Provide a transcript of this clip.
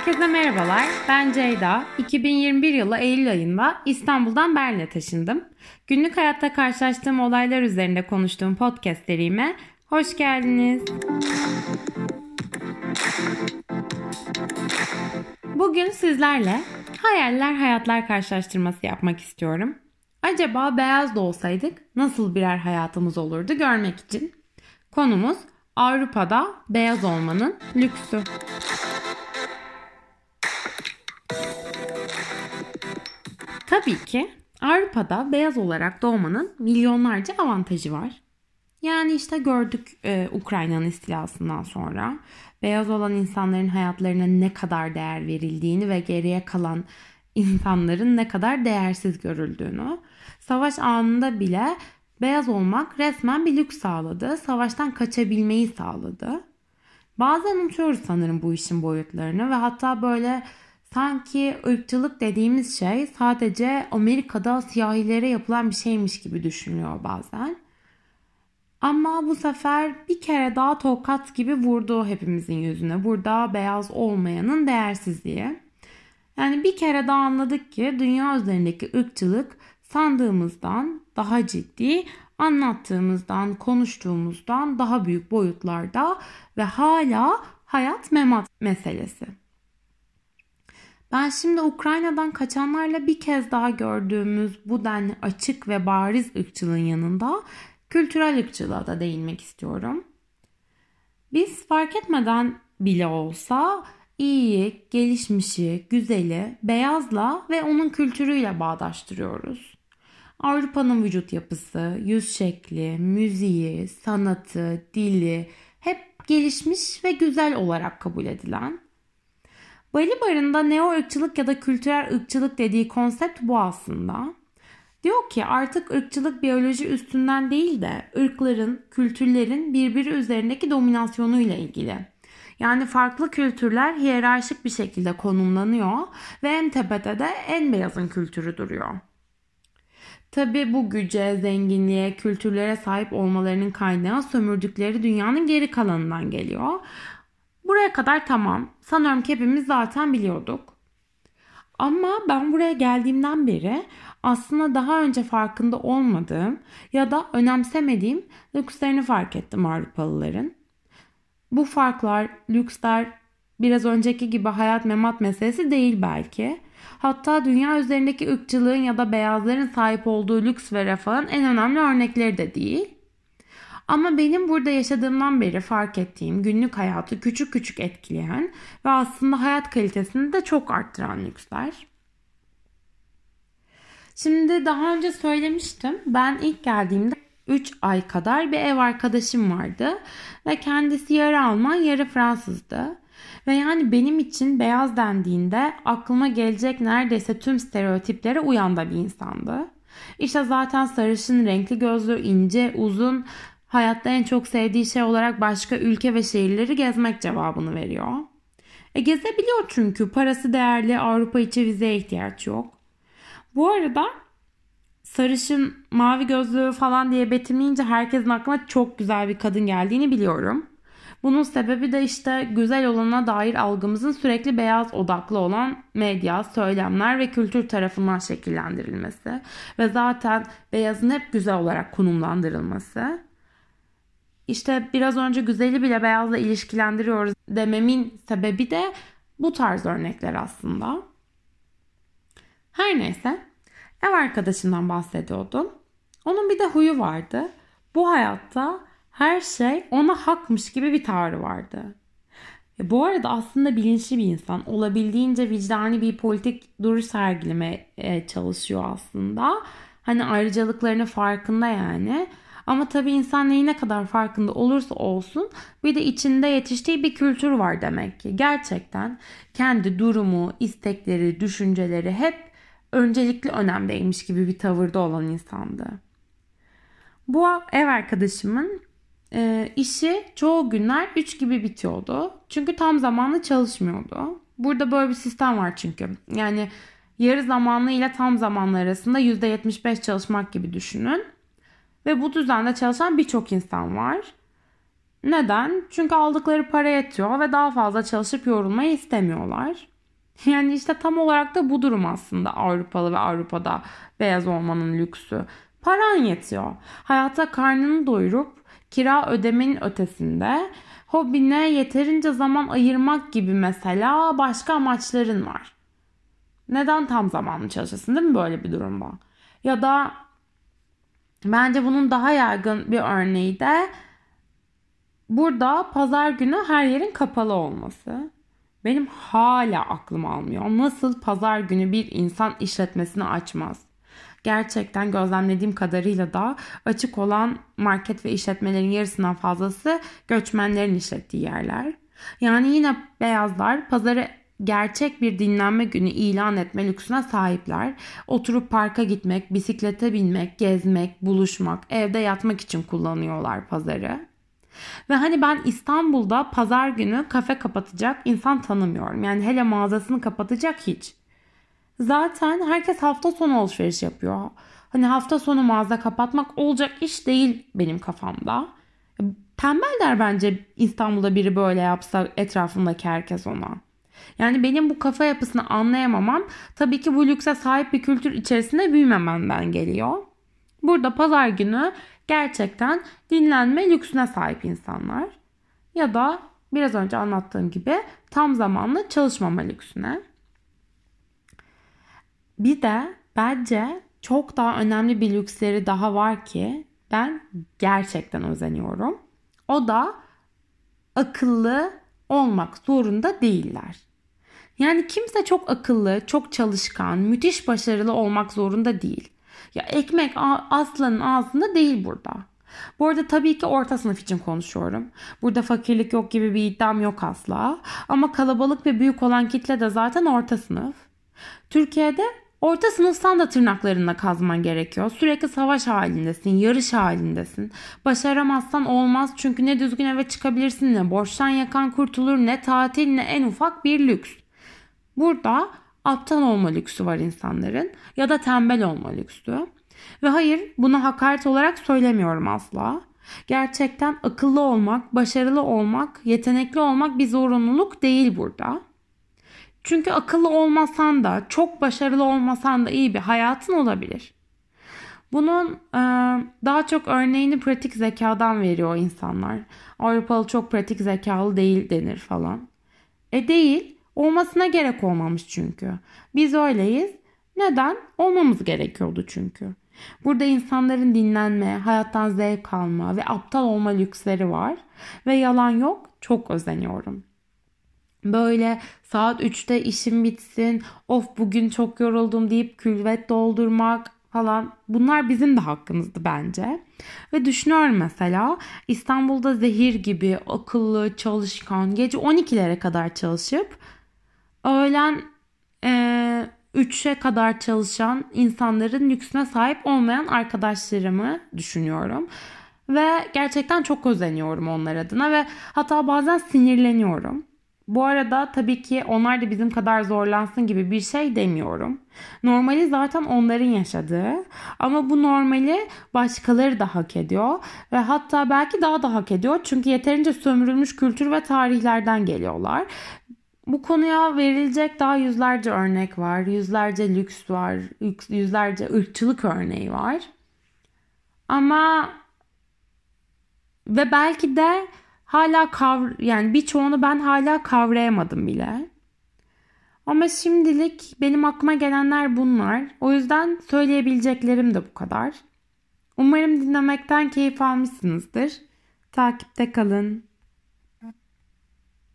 Herkese merhabalar. Ben Ceyda. 2021 yılı Eylül ayında İstanbul'dan Berlin'e taşındım. Günlük hayatta karşılaştığım olaylar üzerinde konuştuğum podcast serime hoş geldiniz. Bugün sizlerle hayaller hayatlar karşılaştırması yapmak istiyorum. Acaba beyaz da olsaydık nasıl birer hayatımız olurdu görmek için. Konumuz Avrupa'da beyaz olmanın lüksü. Tabii ki Avrupa'da beyaz olarak doğmanın milyonlarca avantajı var. Yani işte gördük e, Ukrayna'nın istilasından sonra beyaz olan insanların hayatlarına ne kadar değer verildiğini ve geriye kalan insanların ne kadar değersiz görüldüğünü. Savaş anında bile beyaz olmak resmen bir lüks sağladı. Savaştan kaçabilmeyi sağladı. Bazen unutuyoruz sanırım bu işin boyutlarını ve hatta böyle sanki ırkçılık dediğimiz şey sadece Amerika'da siyahilere yapılan bir şeymiş gibi düşünüyor bazen. Ama bu sefer bir kere daha tokat gibi vurdu hepimizin yüzüne. Burada beyaz olmayanın değersizliği. Yani bir kere daha anladık ki dünya üzerindeki ırkçılık sandığımızdan daha ciddi, anlattığımızdan, konuştuğumuzdan daha büyük boyutlarda ve hala hayat memat meselesi. Ben şimdi Ukrayna'dan kaçanlarla bir kez daha gördüğümüz bu denli açık ve bariz ırkçılığın yanında kültürel ırkçılığa da değinmek istiyorum. Biz fark etmeden bile olsa iyiyi, gelişmişi, güzeli beyazla ve onun kültürüyle bağdaştırıyoruz. Avrupa'nın vücut yapısı, yüz şekli, müziği, sanatı, dili hep gelişmiş ve güzel olarak kabul edilen. Bali barında neo ırkçılık ya da kültürel ırkçılık dediği konsept bu aslında. Diyor ki artık ırkçılık biyoloji üstünden değil de ırkların, kültürlerin birbiri üzerindeki dominasyonuyla ilgili. Yani farklı kültürler hiyerarşik bir şekilde konumlanıyor ve en tepede de en beyazın kültürü duruyor. Tabi bu güce, zenginliğe, kültürlere sahip olmalarının kaynağı sömürdükleri dünyanın geri kalanından geliyor. Buraya kadar tamam. Sanıyorum ki hepimiz zaten biliyorduk. Ama ben buraya geldiğimden beri aslında daha önce farkında olmadığım ya da önemsemediğim lükslerini fark ettim Avrupalıların. Bu farklar, lüksler biraz önceki gibi hayat memat meselesi değil belki. Hatta dünya üzerindeki ırkçılığın ya da beyazların sahip olduğu lüks ve refahın en önemli örnekleri de değil. Ama benim burada yaşadığımdan beri fark ettiğim günlük hayatı küçük küçük etkileyen ve aslında hayat kalitesini de çok arttıran lüksler. Şimdi daha önce söylemiştim. Ben ilk geldiğimde 3 ay kadar bir ev arkadaşım vardı ve kendisi yarı Alman yarı Fransızdı. Ve yani benim için beyaz dendiğinde aklıma gelecek neredeyse tüm stereotiplere uyan da bir insandı. İşte zaten sarışın, renkli gözlü, ince, uzun, hayatta en çok sevdiği şey olarak başka ülke ve şehirleri gezmek cevabını veriyor. E gezebiliyor çünkü parası değerli Avrupa içi vizeye ihtiyaç yok. Bu arada sarışın, mavi gözlü falan diye betimleyince herkesin aklına çok güzel bir kadın geldiğini biliyorum. Bunun sebebi de işte güzel olana dair algımızın sürekli beyaz odaklı olan medya, söylemler ve kültür tarafından şekillendirilmesi ve zaten beyazın hep güzel olarak konumlandırılması. İşte biraz önce güzeli bile beyazla ilişkilendiriyoruz dememin sebebi de bu tarz örnekler aslında. Her neyse ev arkadaşından bahsediyordum. Onun bir de huyu vardı. Bu hayatta her şey ona hakmış gibi bir tavrı vardı. E bu arada aslında bilinçli bir insan. Olabildiğince vicdani bir politik duruş sergilemeye çalışıyor aslında. Hani ayrıcalıklarının farkında yani. Ama tabii insan neyi ne kadar farkında olursa olsun bir de içinde yetiştiği bir kültür var demek ki. Gerçekten kendi durumu, istekleri, düşünceleri hep öncelikli önemdeymiş gibi bir tavırda olan insandı. Bu ev arkadaşımın e, işi çoğu günler 3 gibi bitiyordu. Çünkü tam zamanlı çalışmıyordu. Burada böyle bir sistem var çünkü. Yani yarı zamanlı ile tam zamanlı arasında %75 çalışmak gibi düşünün. Ve bu düzende çalışan birçok insan var. Neden? Çünkü aldıkları para yetiyor ve daha fazla çalışıp yorulmayı istemiyorlar. Yani işte tam olarak da bu durum aslında Avrupalı ve Avrupa'da beyaz olmanın lüksü. Paran yetiyor. Hayata karnını doyurup kira ödemenin ötesinde hobine yeterince zaman ayırmak gibi mesela başka amaçların var. Neden tam zamanlı çalışasın değil mi böyle bir durumda? Ya da bence bunun daha yaygın bir örneği de burada pazar günü her yerin kapalı olması. Benim hala aklım almıyor. Nasıl pazar günü bir insan işletmesini açmaz? Gerçekten gözlemlediğim kadarıyla da açık olan market ve işletmelerin yarısından fazlası göçmenlerin işlettiği yerler. Yani yine beyazlar pazarı gerçek bir dinlenme günü ilan etme lüksüne sahipler. Oturup parka gitmek, bisiklete binmek, gezmek, buluşmak, evde yatmak için kullanıyorlar pazarı. Ve hani ben İstanbul'da pazar günü kafe kapatacak insan tanımıyorum. Yani hele mağazasını kapatacak hiç. Zaten herkes hafta sonu alışveriş yapıyor. Hani hafta sonu mağaza kapatmak olacak iş değil benim kafamda. Tembel der bence İstanbul'da biri böyle yapsa etrafındaki herkes ona. Yani benim bu kafa yapısını anlayamamam tabii ki bu lükse sahip bir kültür içerisinde büyümememden geliyor. Burada pazar günü gerçekten dinlenme lüksüne sahip insanlar. Ya da biraz önce anlattığım gibi tam zamanlı çalışmama lüksüne. Bir de bence çok daha önemli bir lüksleri daha var ki ben gerçekten özeniyorum. O da akıllı olmak zorunda değiller. Yani kimse çok akıllı, çok çalışkan, müthiş başarılı olmak zorunda değil. Ya ekmek aslanın ağzında değil burada. Bu arada tabii ki orta sınıf için konuşuyorum. Burada fakirlik yok gibi bir iddiam yok asla. Ama kalabalık ve büyük olan kitle de zaten orta sınıf. Türkiye'de orta sınıfsan da tırnaklarında kazman gerekiyor. Sürekli savaş halindesin, yarış halindesin. Başaramazsan olmaz çünkü ne düzgün eve çıkabilirsin ne borçtan yakan kurtulur ne tatil ne en ufak bir lüks. Burada aptal olma lüksü var insanların ya da tembel olma lüksü. Ve hayır bunu hakaret olarak söylemiyorum asla. Gerçekten akıllı olmak, başarılı olmak, yetenekli olmak bir zorunluluk değil burada. Çünkü akıllı olmasan da, çok başarılı olmasan da iyi bir hayatın olabilir. Bunun e, daha çok örneğini pratik zekadan veriyor insanlar. Avrupalı çok pratik zekalı değil denir falan. E değil. Olmasına gerek olmamış çünkü. Biz öyleyiz. Neden? Olmamız gerekiyordu çünkü. Burada insanların dinlenme, hayattan zevk alma ve aptal olma lüksleri var. Ve yalan yok, çok özeniyorum. Böyle saat 3'te işim bitsin, of bugün çok yoruldum deyip külvet doldurmak, falan bunlar bizim de hakkımızdı bence. Ve düşünüyorum mesela İstanbul'da zehir gibi akıllı, çalışkan, gece 12'lere kadar çalışıp öğlen e, 3'e kadar çalışan insanların lüksüne sahip olmayan arkadaşlarımı düşünüyorum. Ve gerçekten çok özeniyorum onlar adına ve hatta bazen sinirleniyorum. Bu arada tabii ki onlar da bizim kadar zorlansın gibi bir şey demiyorum. Normali zaten onların yaşadığı ama bu normali başkaları da hak ediyor ve hatta belki daha da hak ediyor çünkü yeterince sömürülmüş kültür ve tarihlerden geliyorlar. Bu konuya verilecek daha yüzlerce örnek var. Yüzlerce lüks var. Yüzlerce ırkçılık örneği var. Ama ve belki de hala kavr yani birçoğunu ben hala kavrayamadım bile. Ama şimdilik benim aklıma gelenler bunlar. O yüzden söyleyebileceklerim de bu kadar. Umarım dinlemekten keyif almışsınızdır. Takipte kalın.